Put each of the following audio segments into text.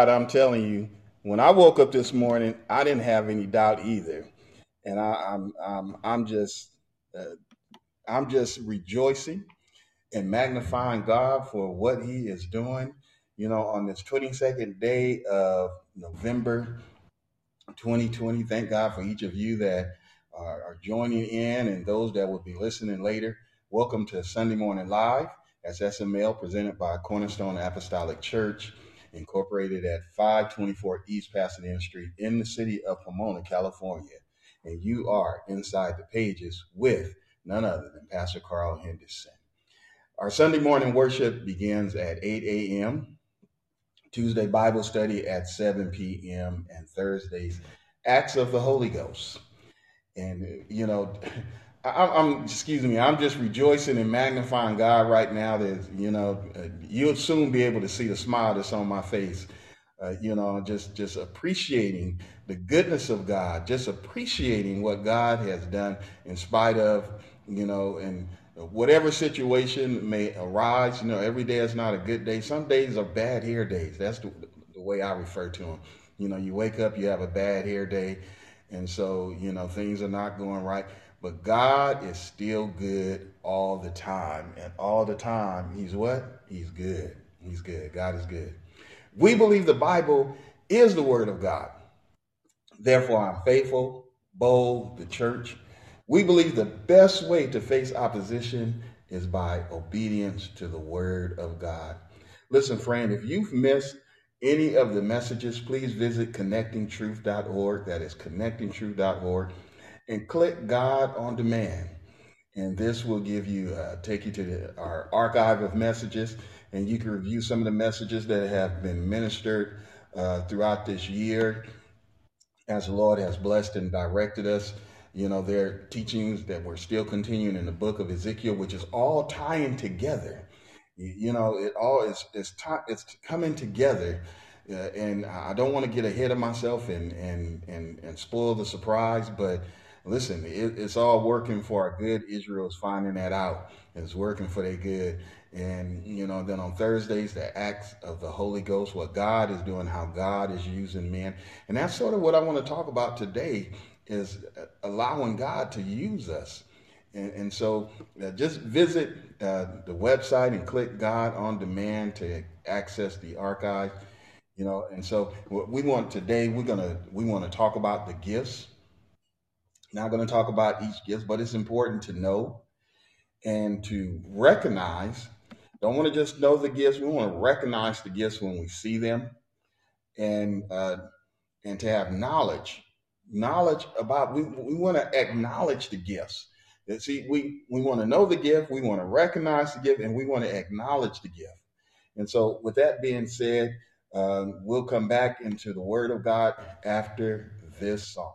God, I'm telling you, when I woke up this morning, I didn't have any doubt either, and I, I'm I'm I'm just uh, I'm just rejoicing and magnifying God for what He is doing. You know, on this 22nd day of November 2020. Thank God for each of you that are, are joining in and those that will be listening later. Welcome to Sunday Morning Live as SML presented by Cornerstone Apostolic Church, incorporated at 524 East Pasadena Street in the city of Pomona, California. And you are inside the pages with none other than Pastor Carl Henderson. Our Sunday morning worship begins at 8 a.m. Tuesday Bible study at 7 p.m. and Thursdays Acts of the Holy Ghost. And you know, I, am excuse me, I'm just rejoicing and magnifying God right now. That you know, uh, you'll soon be able to see the smile that's on my face. Uh, you know, just just appreciating the goodness of God, just appreciating what God has done in spite of you know, and whatever situation may arise. You know, every day is not a good day. Some days are bad hair days. That's the, the way I refer to them. You know, you wake up, you have a bad hair day, and so you know things are not going right. But God is still good all the time. And all the time, He's what? He's good. He's good. God is good. We believe the Bible is the Word of God. Therefore, I'm faithful, bold, the church. We believe the best way to face opposition is by obedience to the Word of God. Listen, friend, if you've missed any of the messages, please visit connectingtruth.org. That is connectingtruth.org and click God on Demand. And this will give you, uh, take you to the, our archive of messages, and you can review some of the messages that have been ministered uh, throughout this year as the Lord has blessed and directed us. You know, there are teachings that we're still continuing in the book of Ezekiel, which is all tying together. You, know, it all is it's, t- it's coming together. Uh, and I don't want to get ahead of myself and, and, and, and spoil the surprise, but listen, it, it's all working for our good. Israel's finding that out. It's working for their good. And, you know, then on Thursdays, the acts of the Holy Ghost, what God is doing, how God is using men. And that's sort of what I want to talk about today is allowing God to use us. And, and so uh, just visit uh, the website and click God on demand to access the archive. You know, and so what we want today, we're gonna we want to talk about the gifts not going to talk about each gift, but it's important to know and to recognize. Don't want to just know the gifts. We want to recognize the gifts when we see them, and uh, and to have knowledge, knowledge about. We we want to acknowledge the gifts. See, we we want to know the gift, we want to recognize the gift, and we want to acknowledge the gift. And so, with that being said, um, we'll come back into the Word of God after this song.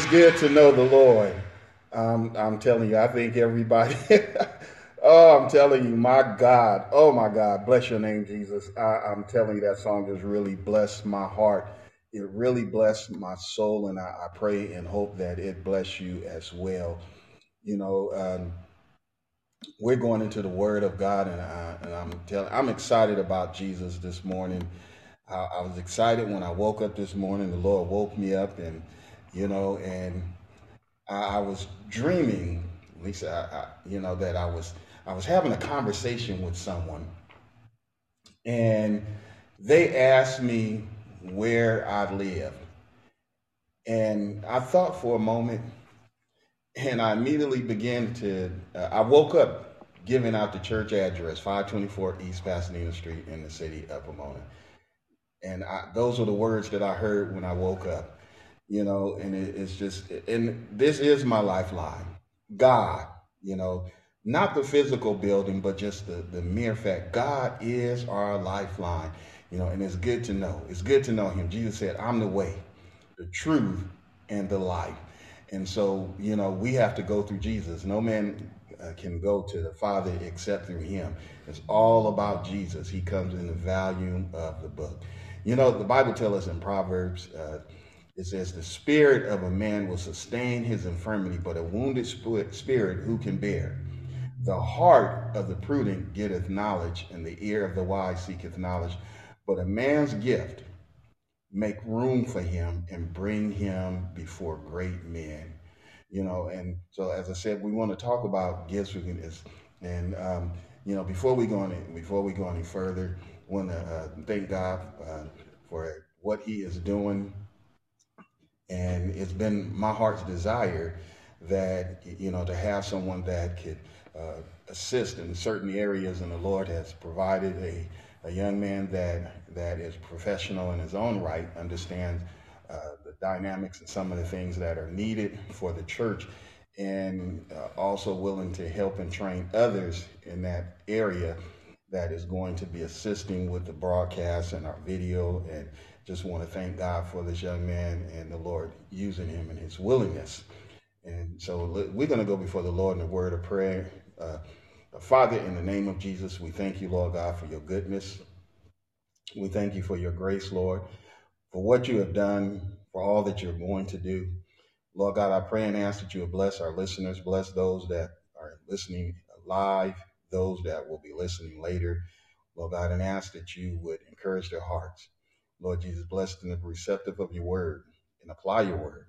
It is good to know the Lord. Um, I'm telling you, I think everybody. oh, I'm telling you, my God. Oh, my God. Bless your name, Jesus. I, am telling you, that song just really blessed my heart. It really blessed my soul, and I, I pray and hope that it bless you as well. You know, um, we're going into the Word of God, and, I, and I'm telling, I'm excited about Jesus this morning. I, I was excited when I woke up this morning. The Lord woke me up, and you know, and I, I was dreaming, least I, I, you know, that I was I was having a conversation with someone, and they asked me where I live, and I thought for a moment, and I immediately began to. Uh, I woke up giving out the church address, 524 East Pasadena Street in the city of Pomona. And I, those were the words that I heard when I woke up you know, and it, it's just, and this is my lifeline. God, you know, not the physical building, but just the, the mere fact God is our lifeline, you know, and it's good to know. It's good to know Him. Jesus said, I'm the way, the truth, and the life. And so, you know, we have to go through Jesus. No man uh, can go to the Father except through Him. It's all about Jesus. He comes in the volume of the book. You know, the Bible tells us in Proverbs, uh, it says, The spirit of a man will sustain his infirmity, but a wounded spirit who can bear? The heart of the prudent getteth knowledge, and the ear of the wise seeketh knowledge. But a man's gift make room for him and bring him before great men. You know, and so as I said, we want to talk about gifts. We can, and um, you know, before we go any before we go any further, want to uh, thank God uh, for what He is doing and it's been my heart's desire that, you know, to have someone that could uh, assist in certain areas. And the Lord has provided a, a young man that, that is professional in his own right, understands uh, the dynamics and some of the things that are needed for the church and uh, also willing to help and train others in that area that is going to be assisting with the broadcast and our video and just want to thank God for this young man and the Lord using him and his willingness. And so we're going to go before the Lord in a word of prayer. Uh, Father, in the name of Jesus, we thank you, Lord God, for your goodness. We thank you for your grace, Lord, for what you have done, for all that you're going to do. Lord God, I pray and ask that you would bless our listeners, bless those that are listening live, those that will be listening later. Lord God, and ask that you would encourage their hearts. Lord Jesus, bless them to be receptive of your word and apply your word.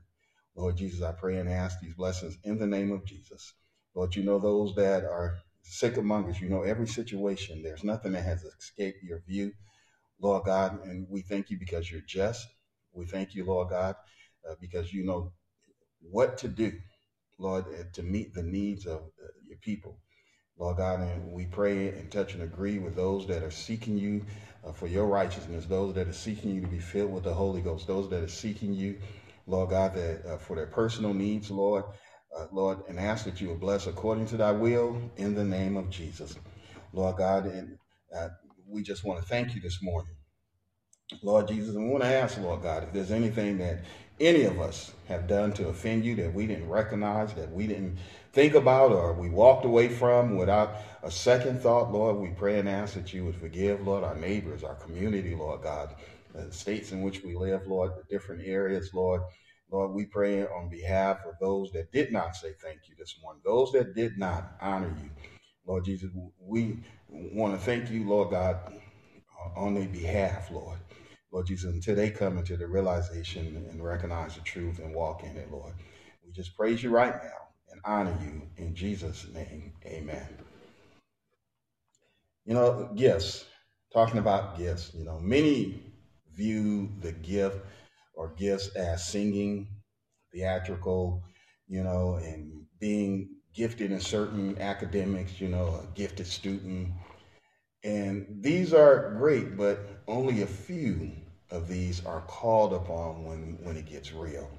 Lord Jesus, I pray and ask these blessings in the name of Jesus. Lord, you know those that are sick among us. You know every situation. There's nothing that has escaped your view, Lord God. And we thank you because you're just. We thank you, Lord God, uh, because you know what to do, Lord, uh, to meet the needs of uh, your people. Lord God, and we pray and touch and agree with those that are seeking you uh, for your righteousness, those that are seeking you to be filled with the Holy Ghost, those that are seeking you, Lord God, that uh, for their personal needs, Lord, uh, Lord, and ask that you will bless according to thy will in the name of Jesus. Lord God, and uh, we just want to thank you this morning. Lord Jesus, and we want to ask, Lord God, if there's anything that any of us have done to offend you that we didn't recognize, that we didn't think about, or we walked away from without a second thought, Lord, we pray and ask that you would forgive, Lord, our neighbors, our community, Lord God, the states in which we live, Lord, the different areas, Lord. Lord, we pray on behalf of those that did not say thank you this morning, those that did not honor you. Lord Jesus, we want to thank you, Lord God, on their behalf, Lord. Lord Jesus, until they come into the realization and recognize the truth and walk in it, Lord. We just praise you right now honor you in Jesus' name. Amen. You know, gifts, talking about gifts, you know, many view the gift or gifts as singing, theatrical, you know, and being gifted in certain academics, you know, a gifted student. And these are great, but only a few of these are called upon when, when it gets real.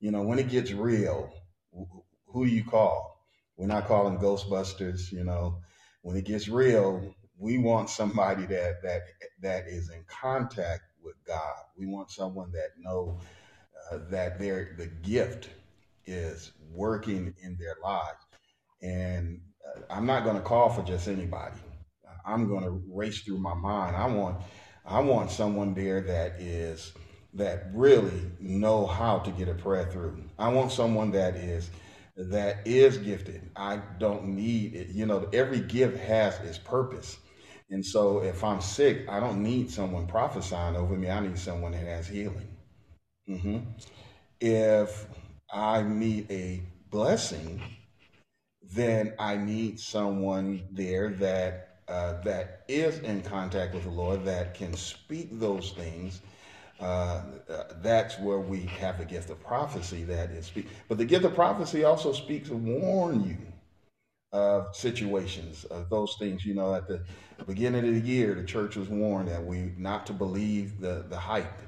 You know, when it gets real, who you call? We're not calling Ghostbusters, you know. When it gets real, we want somebody that that that is in contact with God. We want someone that know uh, that their the gift is working in their lives. And uh, I'm not going to call for just anybody. I'm going to race through my mind. I want I want someone there that is that really know how to get a prayer through. I want someone that is that is gifted. I don't need it. You know, every gift has its purpose. And so if I'm sick, I don't need someone prophesying over me. I need someone that has healing. Mm-hmm. If I need a blessing, then I need someone there that uh, that is in contact with the Lord that can speak those things. Uh, that's where we have the gift of prophecy. That is, speak. but the gift of prophecy also speaks to warn you of situations of those things. You know, at the beginning of the year, the church was warned that we not to believe the the hype.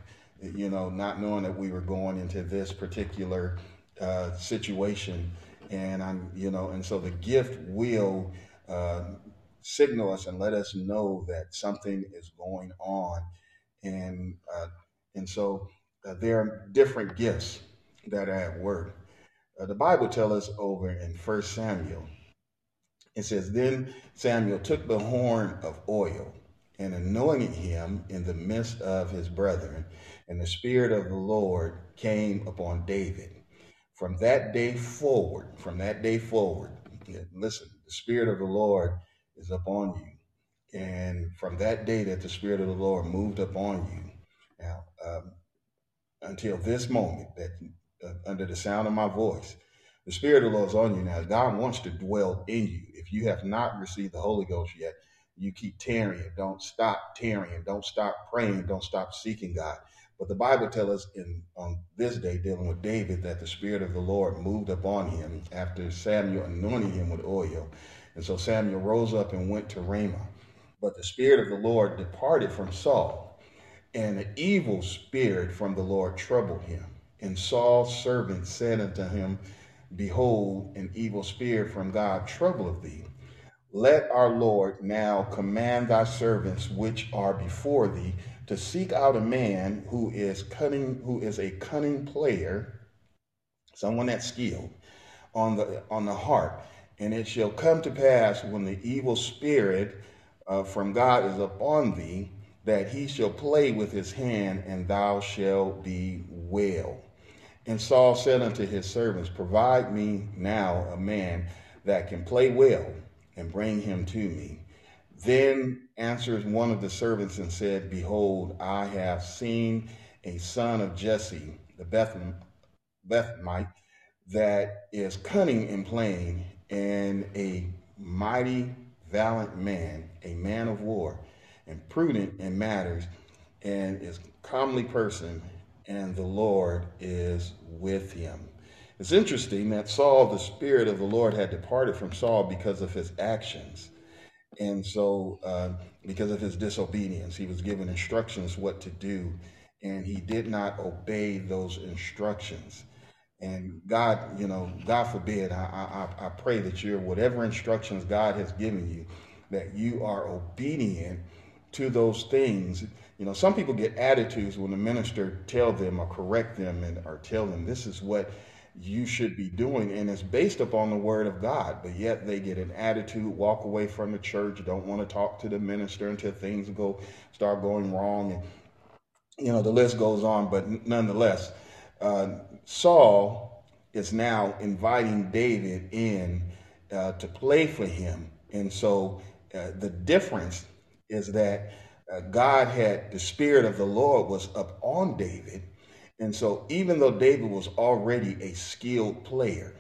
You know, not knowing that we were going into this particular uh, situation, and I'm, you know, and so the gift will uh, signal us and let us know that something is going on, and uh, and so uh, there are different gifts that are at work. Uh, the Bible tells us over in First Samuel it says, Then Samuel took the horn of oil and anointed him in the midst of his brethren, and the Spirit of the Lord came upon David. From that day forward, from that day forward, listen, the Spirit of the Lord is upon you. And from that day that the Spirit of the Lord moved upon you, um, until this moment, that uh, under the sound of my voice, the Spirit of the Lord is on you now. God wants to dwell in you. If you have not received the Holy Ghost yet, you keep tarrying. Don't stop tarrying. Don't stop praying. Don't stop seeking God. But the Bible tells us in on this day, dealing with David, that the Spirit of the Lord moved upon him after Samuel anointed him with oil. And so Samuel rose up and went to Ramah. But the Spirit of the Lord departed from Saul, and an evil spirit from the Lord troubled him. And Saul's servant said unto him, Behold, an evil spirit from God troubleth thee. Let our Lord now command thy servants which are before thee to seek out a man who is cunning, who is a cunning player, someone that's skilled on the on the harp. And it shall come to pass when the evil spirit uh, from God is upon thee, that he shall play with his hand, and thou shalt be well. And Saul said unto his servants, Provide me now a man that can play well, and bring him to me. Then answered one of the servants and said, Behold, I have seen a son of Jesse, the Bethlehemite, that is cunning in playing, and a mighty, valiant man, a man of war, and prudent in matters, and is comely person, and the Lord is with him. It's interesting that Saul, the Spirit of the Lord, had departed from Saul because of his actions. And so, uh, because of his disobedience, he was given instructions what to do, and he did not obey those instructions. And God, you know, God forbid, I, I, I pray that you're, whatever instructions God has given you, that you are obedient to those things you know, some people get attitudes when the minister tell them or correct them and or tell them this is what you should be doing, and it's based upon the word of God. But yet they get an attitude, walk away from the church, don't want to talk to the minister until things go start going wrong, and you know the list goes on. But nonetheless, uh, Saul is now inviting David in uh, to play for him, and so uh, the difference is that uh, God had the Spirit of the Lord was up on David. And so, even though David was already a skilled player,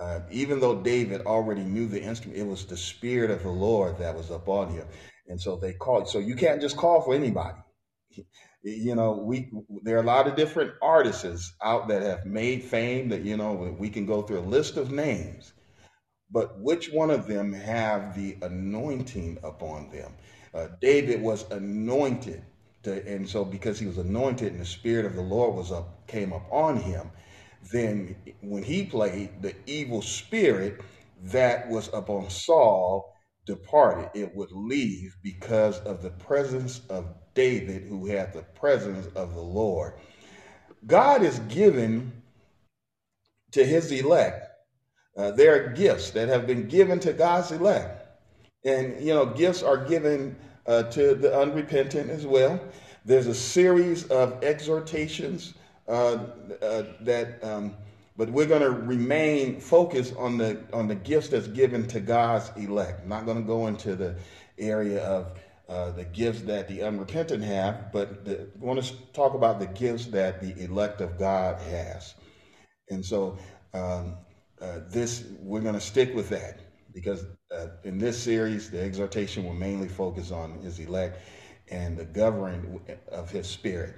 uh, even though David already knew the instrument, it was the Spirit of the Lord that was up on him. And so they called. So you can't just call for anybody. You know, we there are a lot of different artists out that have made fame. That you know, we can go through a list of names, but which one of them have the anointing upon them? Uh, David was anointed, to, and so because he was anointed and the spirit of the Lord was up, came up on him, then when he played, the evil spirit that was upon Saul departed. It would leave because of the presence of David, who had the presence of the Lord. God is given to his elect. Uh, there are gifts that have been given to God's elect. And, you know, gifts are given uh, to the unrepentant as well. There's a series of exhortations uh, uh that, um, but we're going to remain focused on the on the gifts that's given to God's elect. I'm not going to go into the area of uh, the gifts that the unrepentant have, but the, I want to talk about the gifts that the elect of God has. And so um, uh, this we're going to stick with that because uh, in this series the exhortation will mainly focus on his elect and the governing of his spirit.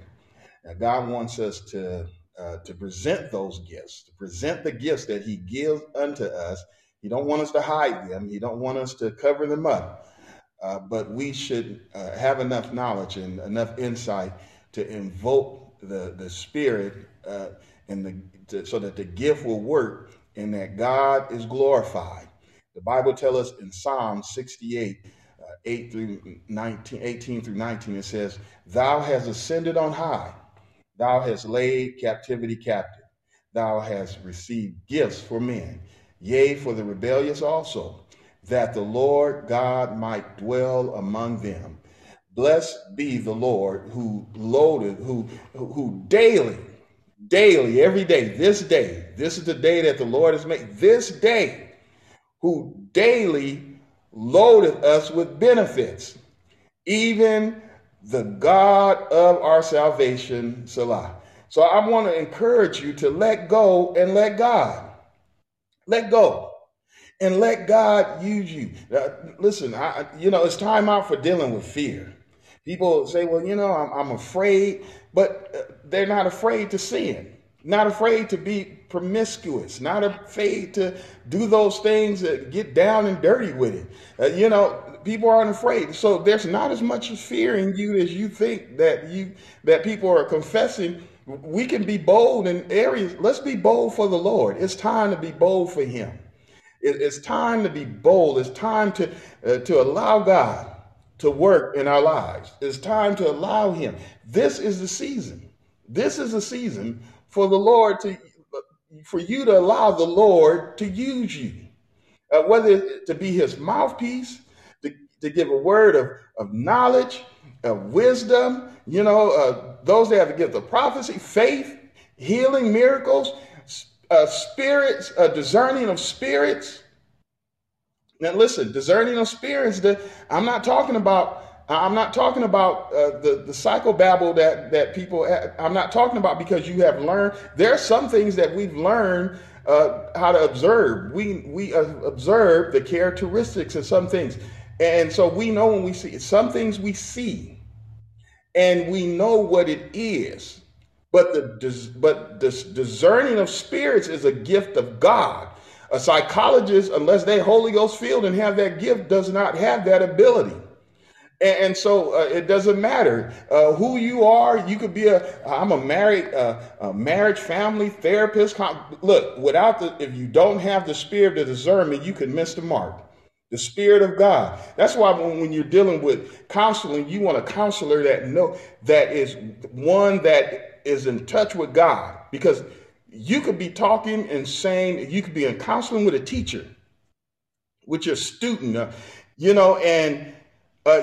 Now God wants us to uh, to present those gifts, to present the gifts that he gives unto us. He don't want us to hide them. He don't want us to cover them up. Uh, but we should uh, have enough knowledge and enough insight to invoke the, the spirit uh, and the, to, so that the gift will work and that God is glorified. The Bible tells us in Psalm 68, uh, 8 through 19, 18 through 19, it says, Thou hast ascended on high, thou hast laid captivity captive, thou hast received gifts for men, yea, for the rebellious also that the Lord God might dwell among them. Blessed be the Lord who loaded, who, who daily, daily, every day, this day, this is the day that the Lord has made, this day, who daily loaded us with benefits, even the God of our salvation, Selah. So I want to encourage you to let go and let God. Let go and let God use you. Uh, listen, I, you know, it's time out for dealing with fear. People say, well, you know, I'm, I'm afraid, but uh, they're not afraid to sin, not afraid to be promiscuous, not afraid to do those things that get down and dirty with it. Uh, you know, people aren't afraid. So there's not as much fear in you as you think that you that people are confessing. We can be bold in areas. Let's be bold for the Lord. It's time to be bold for Him. It, it's time to be bold. It's time to, uh, to allow God to work in our lives. It's time to allow Him. This is the season. This is the season for the Lord to, for you to allow the Lord to use you, uh, whether to be His mouthpiece, to, to give a word of, of knowledge, of wisdom, you know, uh, those that have the gift of prophecy, faith, healing, miracles, uh, spirits, uh, discerning of spirits. Now, listen, discerning of spirits. The, I'm not talking about. I'm not talking about uh, the the psychobabble that that people. I'm not talking about because you have learned. There are some things that we've learned uh, how to observe. We we observe the characteristics of some things, and so we know when we see some things we see, and we know what it is. But the but the discerning of spirits is a gift of God. A psychologist, unless they Holy Ghost filled and have that gift, does not have that ability. And, so uh, it doesn't matter uh, who you are. You could be a I'm a married uh, a marriage family therapist. Look, without the if you don't have the spirit of discernment, you can miss the mark the spirit of god that's why when, when, you're dealing with counseling you want a counselor that know that is one that is in touch with God because you could be talking and saying, you could be in counseling with a teacher, with your student, uh, you know, and uh,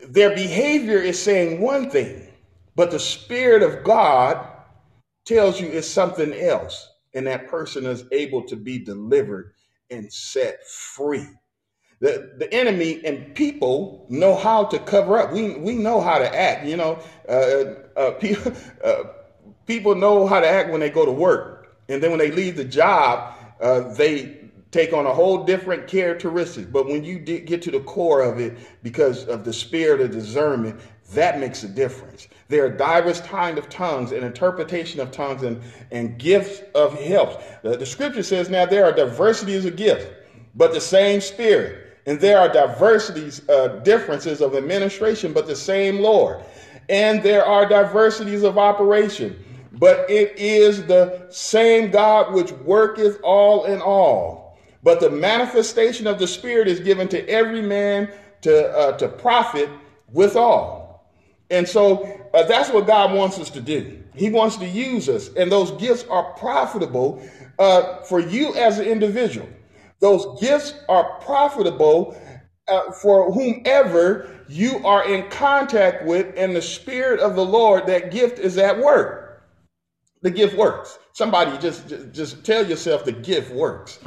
their behavior is saying one thing, but the Spirit of God tells you it's something else, and that person is able to be delivered and set free. The, the enemy and people know how to cover up. We, we know how to act. You know, uh, uh, people, uh, people know how to act when they go to work. And then when they leave the job, uh, they take on a whole different characteristic. But when you get to the core of it, because of the spirit of discernment, that makes a difference. There are diverse kind of tongues and interpretation of tongues and, and gifts of helps. The, the scripture says now there are diversities of gifts, but the same spirit. And there are diversities, uh, differences of administration, but the same Lord. And there are diversities of operation, but it is the same God which worketh all in all. But the manifestation of the Spirit is given to every man to, uh, to profit withal. And so uh, that's what God wants us to do. He wants to use us, and those gifts are profitable uh, for you as an individual. Those gifts are profitable uh, for whomever you are in contact with, and the Spirit of the Lord, that gift is at work. The gift works. Somebody just, just, just tell yourself the gift works.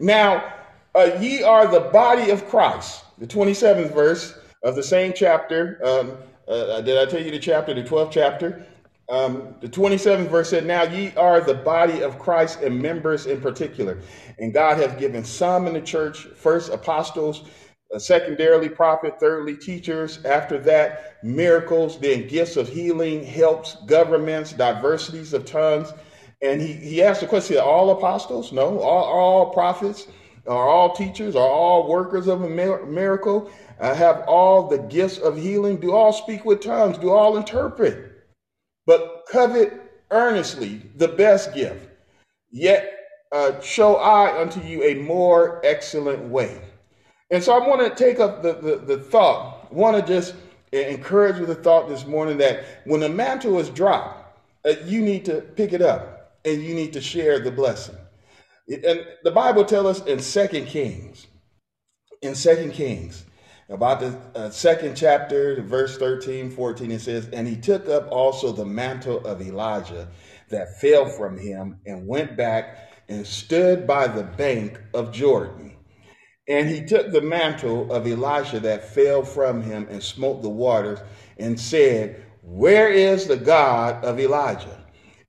Now, uh, ye are the body of Christ. The 27th verse of the same chapter. Um, uh, did I tell you the chapter, the 12th chapter? Um, the 27th verse said, Now ye are the body of Christ and members in particular. And God hath given some in the church, first apostles, uh, secondarily prophet, thirdly teachers, after that miracles, then gifts of healing, helps, governments, diversities of tongues. And he, he asked the question, are all apostles? No. All, all prophets? Are all teachers? Are all workers of a miracle? Uh, have all the gifts of healing? Do all speak with tongues? Do all interpret? But covet earnestly the best gift. Yet uh, show I unto you a more excellent way. And so I want to take up the, the, the thought, want to just encourage with the thought this morning that when the mantle is dropped, uh, you need to pick it up and you need to share the blessing. And the Bible tells us in Second Kings, in Second Kings, about the uh, second chapter, verse 13, 14, it says, And he took up also the mantle of Elijah that fell from him and went back and stood by the bank of Jordan. And he took the mantle of Elisha that fell from him and smote the waters and said, Where is the God of Elijah?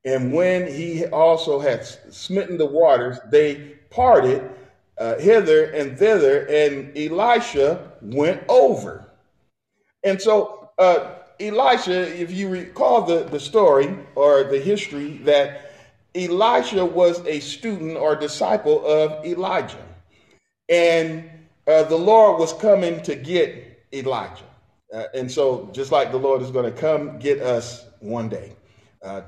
And when he also had smitten the waters, they parted uh, hither and thither, and Elisha went over. And so, uh, Elisha, if you recall the, the story or the history, that Elisha was a student or disciple of Elijah. And uh, the Lord was coming to get Elijah. Uh, and so, just like the Lord is going to come get us one day. Uh,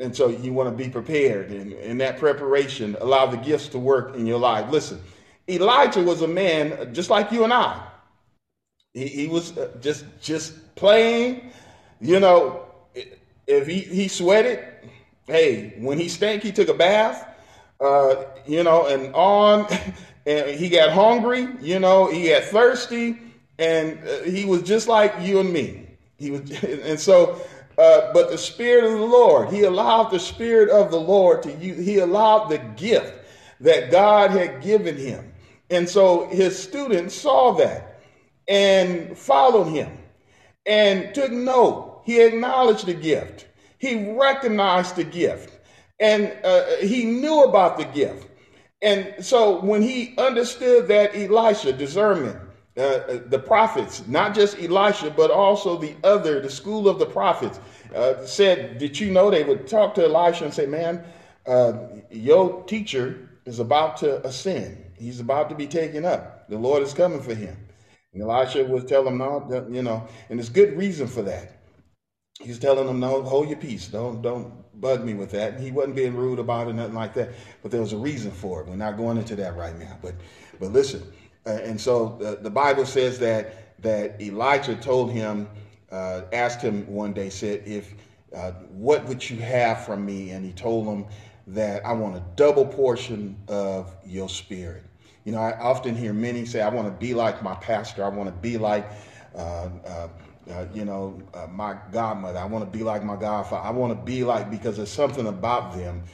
and so you want to be prepared. And in that preparation, allow the gifts to work in your life. Listen, Elijah was a man just like you and I. He, he was uh, just just plain, you know, if he, he sweated, hey, when he stank, he took a bath, uh, you know, and on, and he got hungry, you know, he got thirsty, and uh, he was just like you and me. He was, and so uh, but the Spirit of the Lord, He allowed the Spirit of the Lord to use, He allowed the gift that God had given him. And so his students saw that and followed him and took note. He acknowledged the gift, he recognized the gift, and uh, he knew about the gift. And so when he understood that Elisha, discernment, uh, the prophets, not just Elisha, but also the other, the school of the prophets, uh, said, Did you know they would talk to Elisha and say, Man, uh, your teacher is about to ascend. He's about to be taken up. The Lord is coming for him. And Elisha would tell them, No, you know, and there's good reason for that. He's telling them, No, hold your peace. Don't, don't bug me with that. And he wasn't being rude about it, nothing like that. But there was a reason for it. We're not going into that right now. But, but listen, uh, and so the, the, Bible says that that Elijah told him, uh, asked him one day, said, "If uh, what would you have from me?" And he told him that I want a double portion of your spirit. You know, I often hear many say, "I want to be like my pastor. I want to be like." Uh, uh, uh, you know, my godmother. I want to be like my godfather. I want to be like because there's something about them,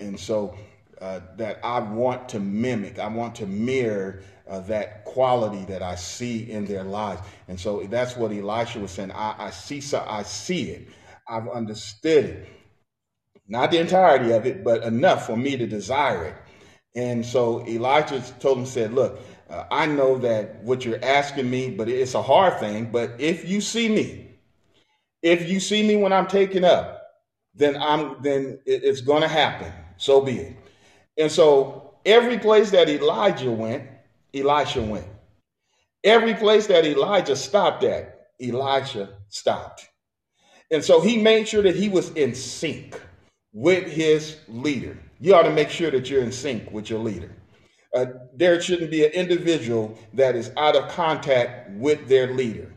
and so that I want to mimic. I want to mirror uh, that quality that I see in their lives. And so that's what Elisha was saying. I, I see so I see it. I've understood it. Not the entirety of it, but enough for me to desire it. And so Elijah told him, said, Look, uh, I know that what you're asking me, but it's a hard thing. But if you see me, if you see me when I'm taken up, then I'm then it's going to happen. So be it. And so every place that Elijah went, Elisha went. Every place that Elijah stopped at, Elisha stopped. And so he made sure that he was in sync with his leader. You ought to make sure that you're in sync with your leader. Uh, there shouldn't be an individual that is out of contact with their leader.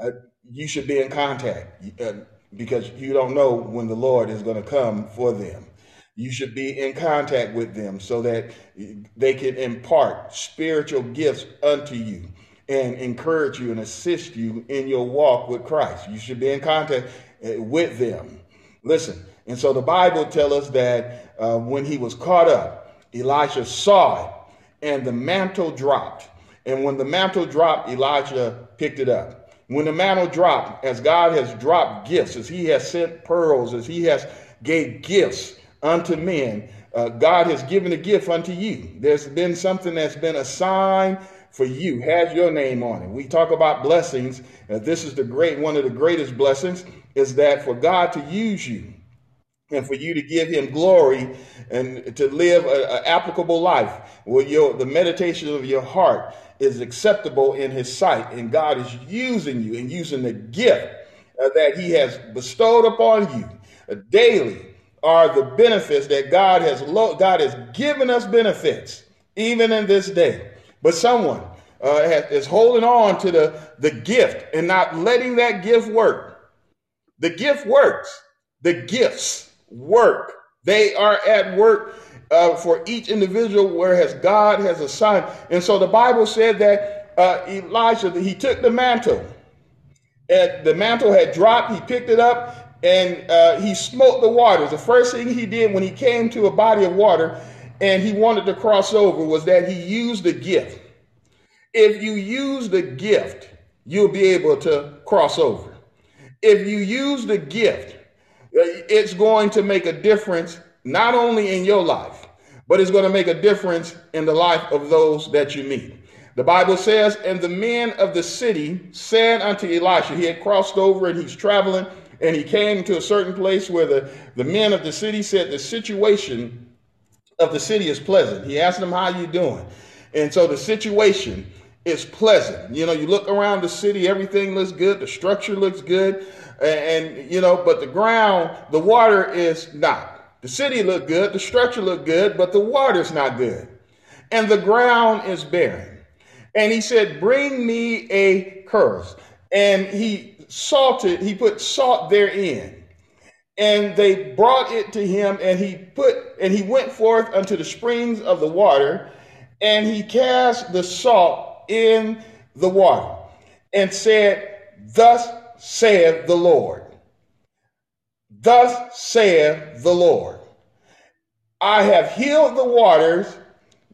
uh, you should be in contact uh, because you don't know when the Lord is going to come for them. You should be in contact with them so that they can impart spiritual gifts unto you and encourage you and assist you in your walk with Christ. You should be in contact uh, with them. Listen, and so the Bible tells us that uh, when he was caught up, Elisha saw it and the mantle dropped. And when the mantle dropped, Elijah picked it up. When the mantle dropped, as God has dropped gifts, as he has sent pearls, as he has gave gifts unto men, uh, God has given a gift unto you. There's been something that's been assigned for you, has your name on it. We talk about blessings. Uh, this is the great, one of the greatest blessings is that for God to use you and for you to give him glory and to live an applicable life where your, the meditation of your heart is acceptable in his sight and God is using you and using the gift uh, that he has bestowed upon you uh, daily are the benefits that God has lo- God has given us benefits even in this day but someone uh, has, is holding on to the, the gift and not letting that gift work. The gift works. The gifts work. They are at work uh, for each individual, whereas God has assigned. And so the Bible said that uh, Elijah, he took the mantle. And the mantle had dropped. He picked it up and uh, he smote the waters. The first thing he did when he came to a body of water, and he wanted to cross over was that he used the gift. If you use the gift, you'll be able to cross over. If you use the gift, uh, it's going to make a difference not only in your life, but it's going to make a difference in the life of those that you meet. The Bible says, And the men of the city said unto Elisha, he had crossed over and he's traveling, and he came to a certain place where the, the men of the city said, The situation of the city is pleasant. He asked them, How you doing? And so the situation is pleasant. You know, you look around the city, everything looks good, the structure looks good, and, and you know, but the ground, the water is not. The city look good, the structure look good, but the water's not good. And the ground is barren. And he said, Bring me a cruse. And he salted, he put salt therein. And they brought it to him and he put and he went forth unto the springs of the water and he cast the salt in the water and said thus saith the lord. Thus saith the lord. I have healed the waters.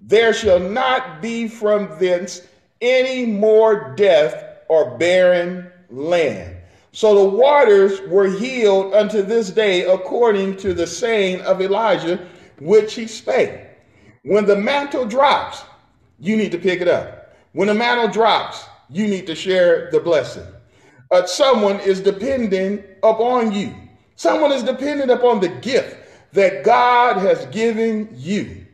There shall not be from thence any more death or barren land so the waters were healed unto this day, according to the saying of Elijah, which he spake. When the mantle drops, you need to pick it up. When the mantle drops, you need to share the blessing. Uh, someone is depending upon you. Someone is dependent upon the gift that God has given you.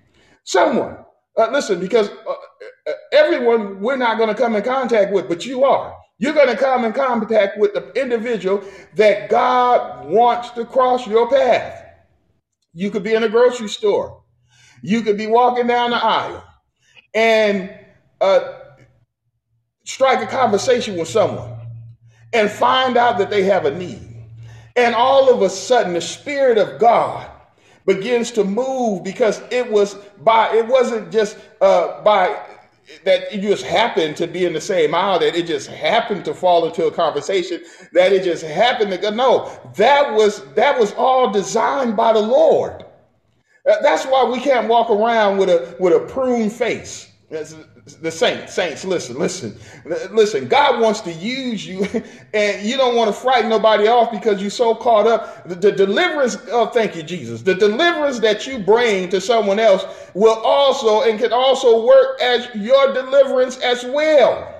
Someone, uh, listen, because uh, uh everyone we're not going to come in contact with, but you are. You're going to come in contact with the individual that God wants to cross your path. You could be in a grocery store. You could be walking down the aisle and uh, strike a conversation with someone and find out that they have a need. And all of a sudden, the Spirit of God begins to move because it was by, it wasn't just uh, by that you just happened to be in the same aisle, that it just happened to fall into a conversation, that it just happened to go. No, that was that was all designed by the Lord. That's why we can't walk around with a with a prune face the saints, saints, listen, listen, listen. God wants to use you, and you don't want to frighten nobody off because you're so caught up. The, the, deliverance, oh, thank you, Jesus. The deliverance that you bring to someone else will also and can also work as your deliverance as well.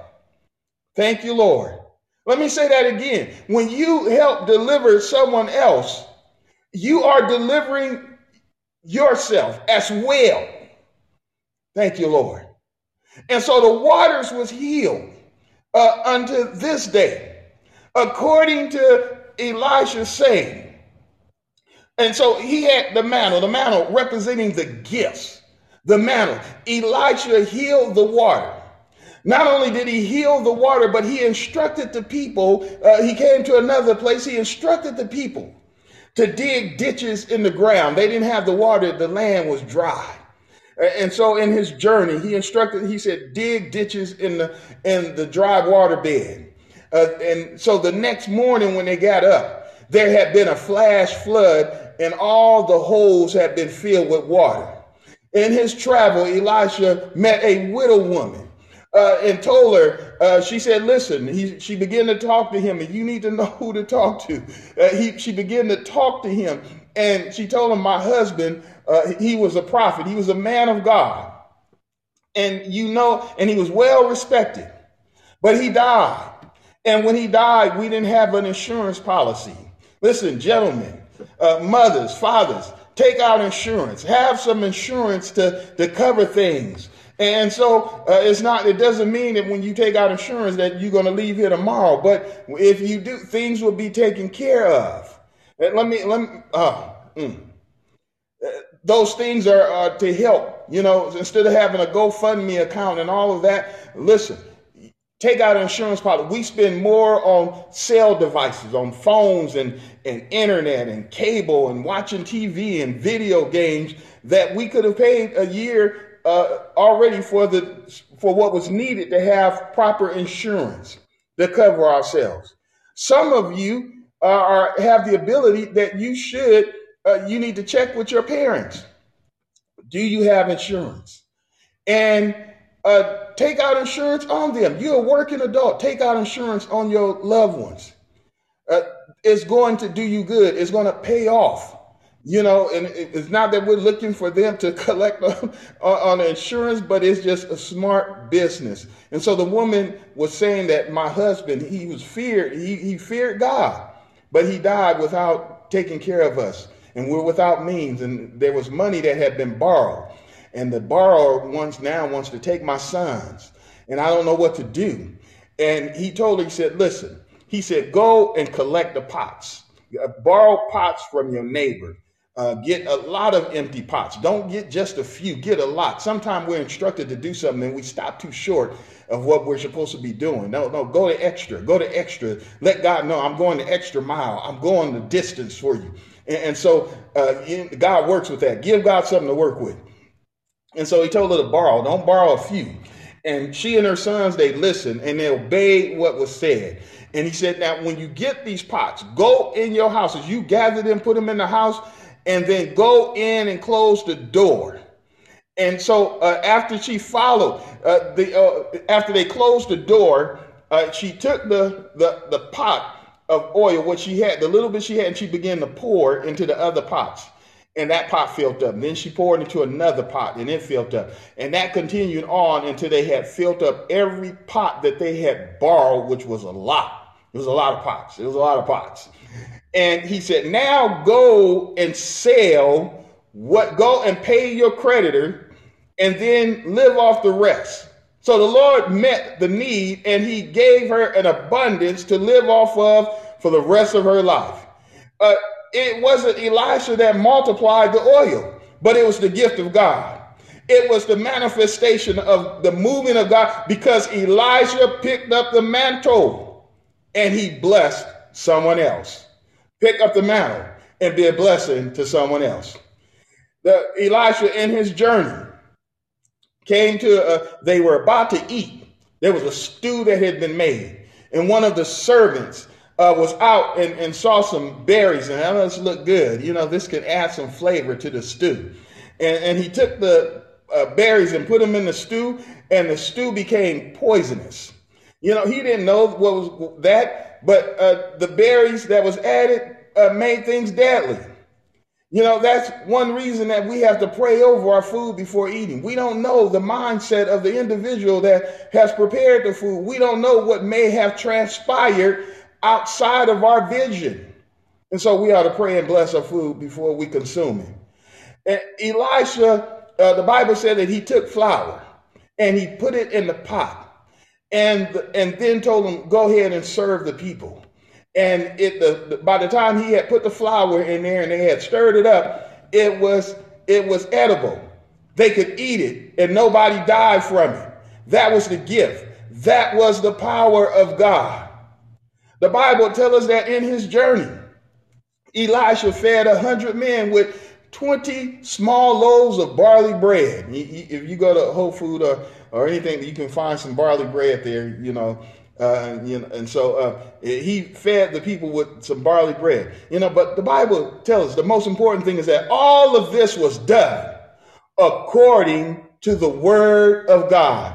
Thank you, Lord. Let me say that again. When you help deliver someone else, you are delivering yourself as well. Thank you, Lord. And so the waters was healed uh, unto this day, according to Elisha's saying. And so he had the mantle, the mantle representing the gifts, the mantle. Elisha healed the water. Not only did he heal the water, but he instructed the people. Uh, he came to another place. He instructed the people to dig ditches in the ground. They didn't have the water, the land was dry. And so in his journey, he instructed, he said, dig ditches in the in the dry water bed. Uh, and so the next morning when they got up, there had been a flash flood and all the holes had been filled with water. In his travel, Elisha met a widow woman uh, and told her, uh, she said, listen, he, she began to talk to him and you need to know who to talk to. Uh, he, she began to talk to him and she told him, my husband uh, he was a prophet, he was a man of God. And you know, and he was well respected, but he died. And when he died, we didn't have an insurance policy. Listen, gentlemen, uh, mothers, fathers, take out insurance. Have some insurance to, to cover things. And so uh, it's not, it doesn't mean that when you take out insurance that you're going to leave here tomorrow. But if you do, things will be taken care of. Let me, let me, uh, mm those things are uh, to help. You know, instead of having a GoFundMe account and all of that, listen, take out an insurance policy. We spend more on cell devices, on phones and, and internet and cable and watching TV and video games that we could have paid a year uh, already for the for what was needed to have proper insurance to cover ourselves. Some of you uh, are have the ability that you should uh, you need to check with your parents. Do you have insurance? And uh, take out insurance on them. You're a working adult. Take out insurance on your loved ones. Uh, it's going to do you good. It's going to pay off. You know, and it's not that we're looking for them to collect on, on insurance, but it's just a smart business. And so the woman was saying that my husband, he was feared, he, he feared God, but he died without taking care of us and we're without means, and there was money that had been borrowed. And the borrower wants now wants to take my sons, and I don't know what to do. And he told her, he said, listen, he said, go and collect the pots. Borrow pots from your neighbor. Uh, get a lot of empty pots. Don't get just a few, get a lot. Sometimes we're instructed to do something and we stop too short of what we're supposed to be doing. No, no, go to extra, go to extra. Let God know I'm going the extra mile. I'm going the distance for you. And, and so uh, God works with that. Give God something to work with. And so he told her to borrow. Don't borrow a few. And she and her sons, they listened and they obeyed what was said. And he said, Now, when you get these pots, go in your houses. You gather them, put them in the house, and then go in and close the door. And so uh, after she followed, uh, the uh, after they closed the door, uh, she took the, the the pot of oil, what she had, the little bit she had, and she began to pour into the other pots. And that pot filled up. And then she poured into another pot and it filled up. And that continued on until they had filled up every pot that they had borrowed, which was a lot. It was a lot of pots. It was a lot of pots. And he said, Now go and sell what, go and pay your creditor and then live off the rest. So the Lord met the need and he gave her an abundance to live off of for the rest of her life. Uh, it wasn't Elisha that multiplied the oil, but it was the gift of God. It was the manifestation of the moving of God because Elijah picked up the mantle and he blessed someone else. Pick up the mantle and be a blessing to someone else. The Elisha in his journey, came to, uh, they were about to eat. There was a stew that had been made. And one of the servants uh, was out and, and saw some berries and that must look good. You know, this could add some flavor to the stew. And, and he took the uh, berries and put them in the stew, and the stew became poisonous. You know, he didn't know what was that, but uh, the berries that was added uh, made things deadly. You know, that's one reason that we have to pray over our food before eating. We don't know the mindset of the individual that has prepared the food. We don't know what may have transpired outside of our vision. And so we ought to pray and bless our food before we consume it. And Elisha, uh, the Bible said that he took flour and he put it in the pot and, and then told him, go ahead and serve the people. And it the, the, by the time he had put the flour in there and they had stirred it up, it was it was edible. They could eat it and nobody died from it. That was the gift. that was the power of God. The Bible tells us that in his journey, Elisha fed a hundred men with 20 small loaves of barley bread. If you go to Whole Food or, or anything, that you can find some barley bread there, you know. Uh, you know, and so uh, he fed the people with some barley bread. You know, but the Bible tells us the most important thing is that all of this was done according to the word of God.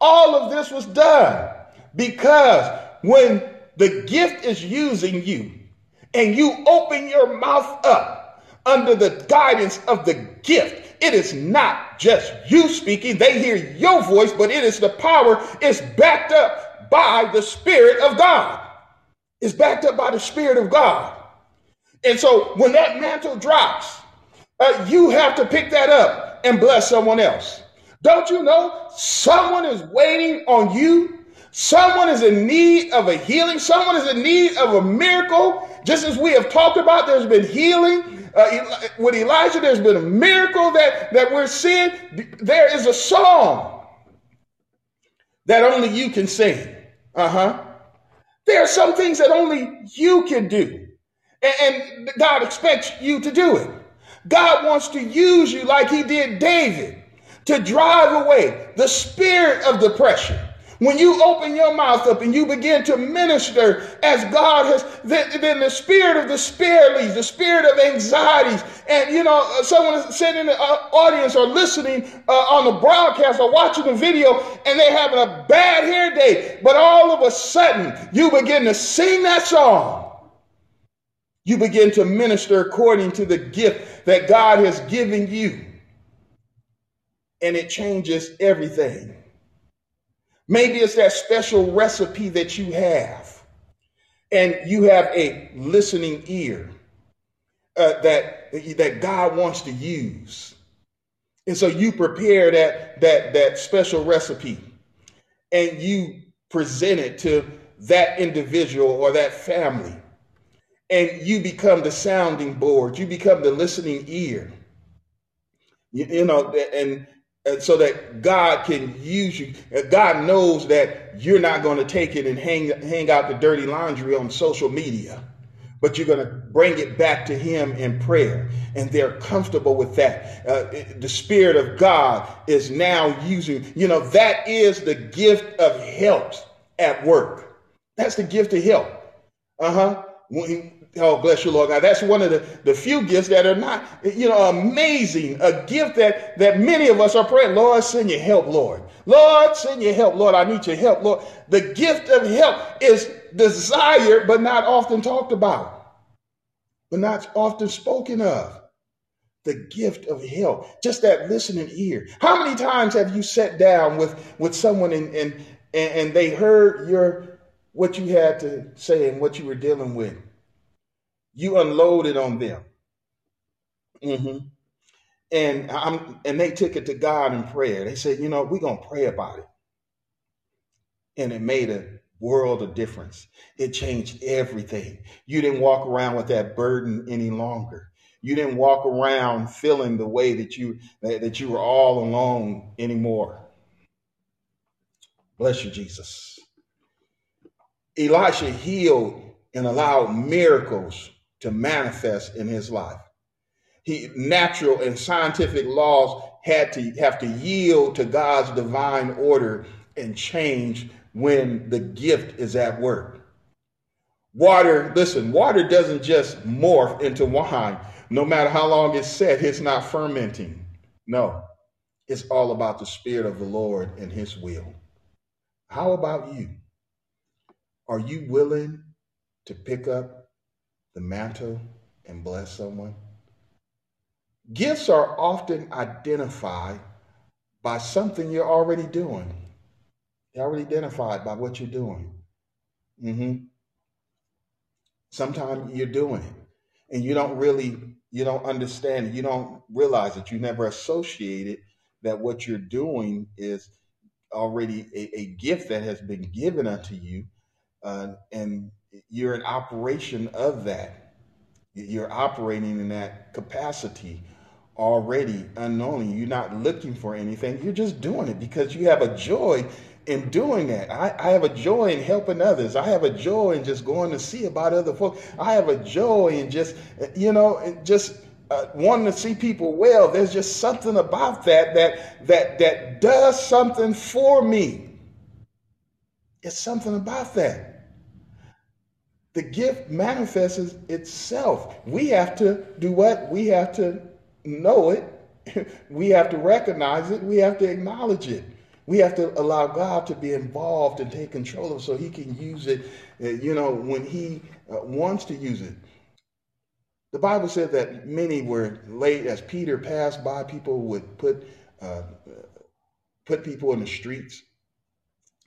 All of this was done because when the gift is using you and you open your mouth up under the guidance of the gift, it is not just you speaking. They hear your voice, but it is the power. It's backed up by the Spirit of God. It's backed up by the Spirit of God. And so when that mantle drops, uh, you have to pick that up and bless someone else. Don't you know someone is waiting on you? Someone is in need of a healing. Someone is in need of a miracle. Just as we have talked about, there's been healing. Uh, with Elijah, there's been a miracle that, that we're seeing. There is a song that only you can sing. Uh huh. There are some things that only you can do. And, and God expects you to do it. God wants to use you like he did David to drive away the spirit of depression. When you open your mouth up and you begin to minister as God has, then, the spirit of despair leaves, the spirit of anxieties. And, you know, uh, someone is sitting in the uh, audience or listening uh, on the broadcast or watching the video and they're having a bad hair day. But all of a sudden, you begin to sing that song. You begin to minister according to the gift that God has given you. And it changes everything. Maybe it's that special recipe that you have, and you have a listening ear uh, that, that God wants to use. And so you prepare that, that, that special recipe and you present it to that individual or that family and you become the sounding board you become the listening ear you, you know and, and so that god can use you. God knows that you're not going to take it and hang hang out the dirty laundry on social media but you're going to bring it back to him in prayer. And they're comfortable with that. Uh, the spirit of god is now using you know that is the gift of help at work. That's the gift of help. Uh-huh Oh, bless you, Lord God. That's one of the, the few gifts that are not, you know, amazing. A gift that, that many of us are praying, Lord, send your help, Lord. Lord, send your help, Lord. I need your help, Lord. The gift of help is desired, but not often talked about, but not often spoken of. The gift of help, just that listening ear. How many times have you sat down with, with someone and, and, and they heard your what you had to say and what you were dealing with? You unloaded on them. Mm-hmm. And I'm and they took it to God in prayer. They said, you know, we're gonna pray about it. And it made a world of difference. It changed everything. You didn't walk around with that burden any longer. You didn't walk around feeling the way that you that, that you were all alone anymore. Bless you, Jesus. Elisha healed and allowed miracles to manifest in his life. He natural and scientific laws had to have to yield to God's divine order and change when the gift is at work. Water, listen, water doesn't just morph into wine. No matter how long it's set, it's not fermenting. No, it's all about the Spirit of the Lord and His will. How about you? Are you willing to pick up the mantle and bless someone? Gifts are often identified by something you're already doing. You're already identified by what you're doing. Mm-hmm. Sometimes you're doing it and you don't really, you don't understand it. You don't realize that you never associated that what you're doing is already a, a gift that has been given unto you. Uh, and you're an operation of that. You're operating in that capacity already unknowingly. You're not looking for anything. You're just doing it because you have a joy in doing that. I, I, have a joy in helping others. I have a joy in just going to see about other folks. I have a joy in just, you know, just uh, wanting to see people well. There's just something about that that that that does something for me. It's something about that. The gift manifests itself. We have to do what? We have to know it. we have to recognize it. We have to acknowledge it. We have to allow God to be involved and take control of it so he can use it, uh, you know, when he uh, wants to use it. The Bible said that many were late as Peter passed by, people would put uh, put people in the streets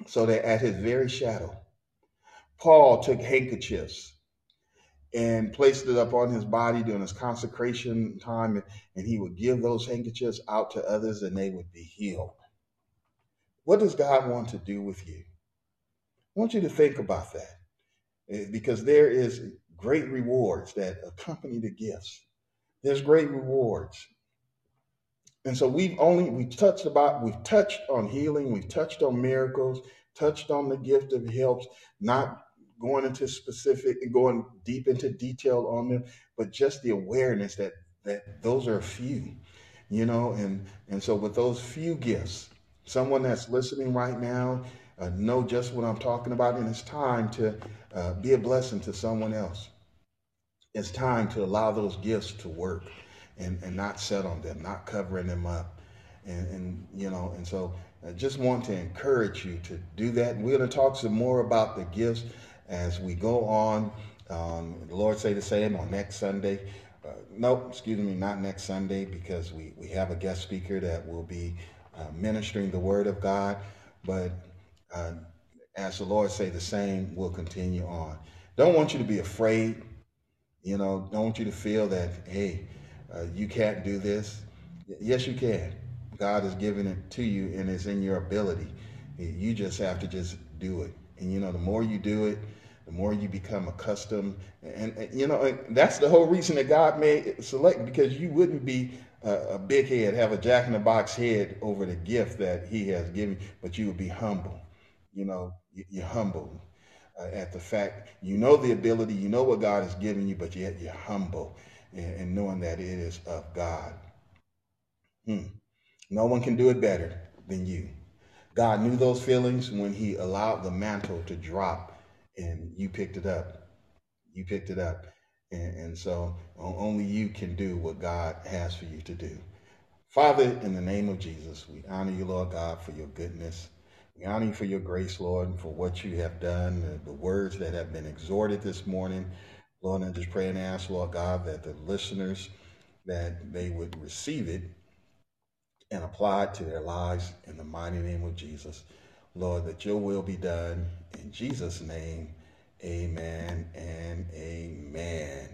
so that at his very shadow, Paul took handkerchiefs and placed it up on his body during his consecration time, and he would give those handkerchiefs out to others and they would be healed. What does God want to do with you? I want you to think about that eh, because there is great rewards that accompany the gifts. There's great rewards. And so we've only we touched about we've touched on healing, we've touched on miracles, touched on the gift of helps, not going into specific and going deep into detail on them, but just the awareness that that those are few, you know, and and so with those few gifts, Someone that's listening right now uh, know just what I'm talking about, and it's time to uh, be a blessing to someone else. It's time to allow those gifts to work and, and not set on them, not covering them up. And, and you know, and so I just want to encourage you to do that. And we're going to talk some more about the gifts as we go on. Um, the Lord say the same on next Sunday. Uh, nope, excuse me, not next Sunday because we, we have a guest speaker that will be uh, ministering the word of God. But uh, as the Lord say the same, we'll continue on. Don't want you to be afraid. You know, don't want you to feel that, hey, uh, you can't do this. Yes, you can. God has given it to you and it's in your ability. You just have to just do it. And you know, the more you do it, the more you become accustomed. And, and you know, that's the whole reason that God made select because you wouldn't be a, a big head, have a jack in the box head over the gift that he has given, but you would be humble. You know, you're humble uh, at the fact you know the ability, you know what God has given you, but yet you're humble and, knowing that it is of God. Hmm. No one can do it better than you. God knew those feelings when he allowed the mantle to drop and you picked it up. You picked it up. And, and so only you can do what God has for you to do. Father, in the name of Jesus, we honor you, Lord God, for your goodness. We honor you for your grace, Lord, and for what you have done, the, the words that have been exhorted this morning. Lord, I just pray and ask, Lord God, that the listeners, that they would receive it and apply it to their lives in the mighty name of Jesus. Lord, that your will be done. In Jesus' name, Amen and amen.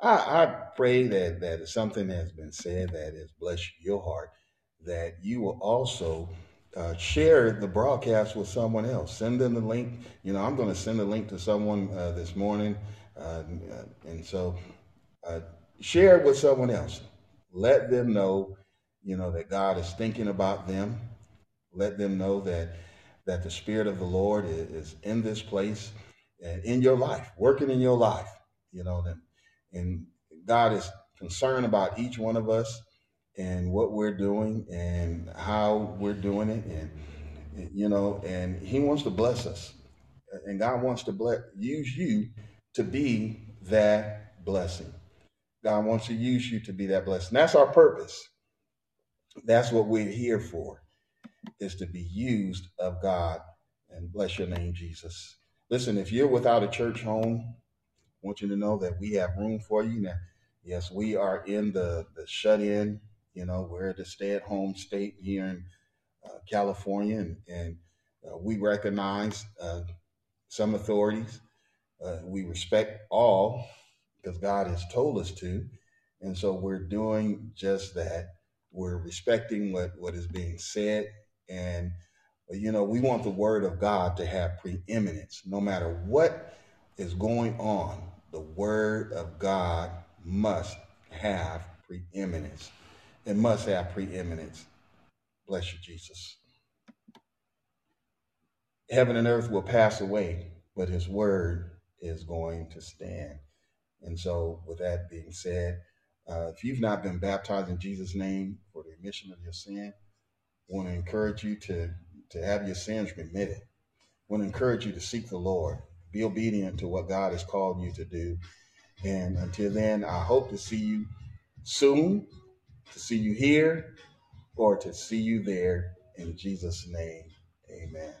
I, I pray that that something has been said that has blessed your heart, that you will also uh, share the broadcast with someone else. Send them the link. You know, I'm going to send a link to someone uh, this morning, uh, and so uh, share it with someone else. Let them know, you know, that God is thinking about them. Let them know that that the Spirit of the Lord is, is in this place and in your life, working in your life, you know, and, and God is concerned about each one of us and what we're doing and how we're doing it. And, you know, and he wants to bless us and God wants to bless, use you to be that blessing. God wants to use you to be that blessing. That's our purpose. That's what we're here for, is to be used of God. And bless your name, Jesus. Listen, if you're without a church home, I want you to know that we have room for you. Now, yes, we are in the, the shut in, you know, we're the stay at home state here in uh, California, and, and uh, we recognize uh, some authorities. Uh, we respect all because God has told us to. And so we're doing just that. We're respecting what, what is being said and you know, we want the word of God to have preeminence. No matter what is going on, the word of God must have preeminence. It must have preeminence. Bless you, Jesus. Heaven and earth will pass away, but his word is going to stand. And so, with that being said, uh, if you've not been baptized in Jesus' name for the remission of your sin, I want to encourage you to, to have your sins remitted. I want to encourage you to seek the Lord. Be obedient to what God has called you to do. And until then, I hope to see you soon, to see you here, or to see you there. In Jesus' name, amen.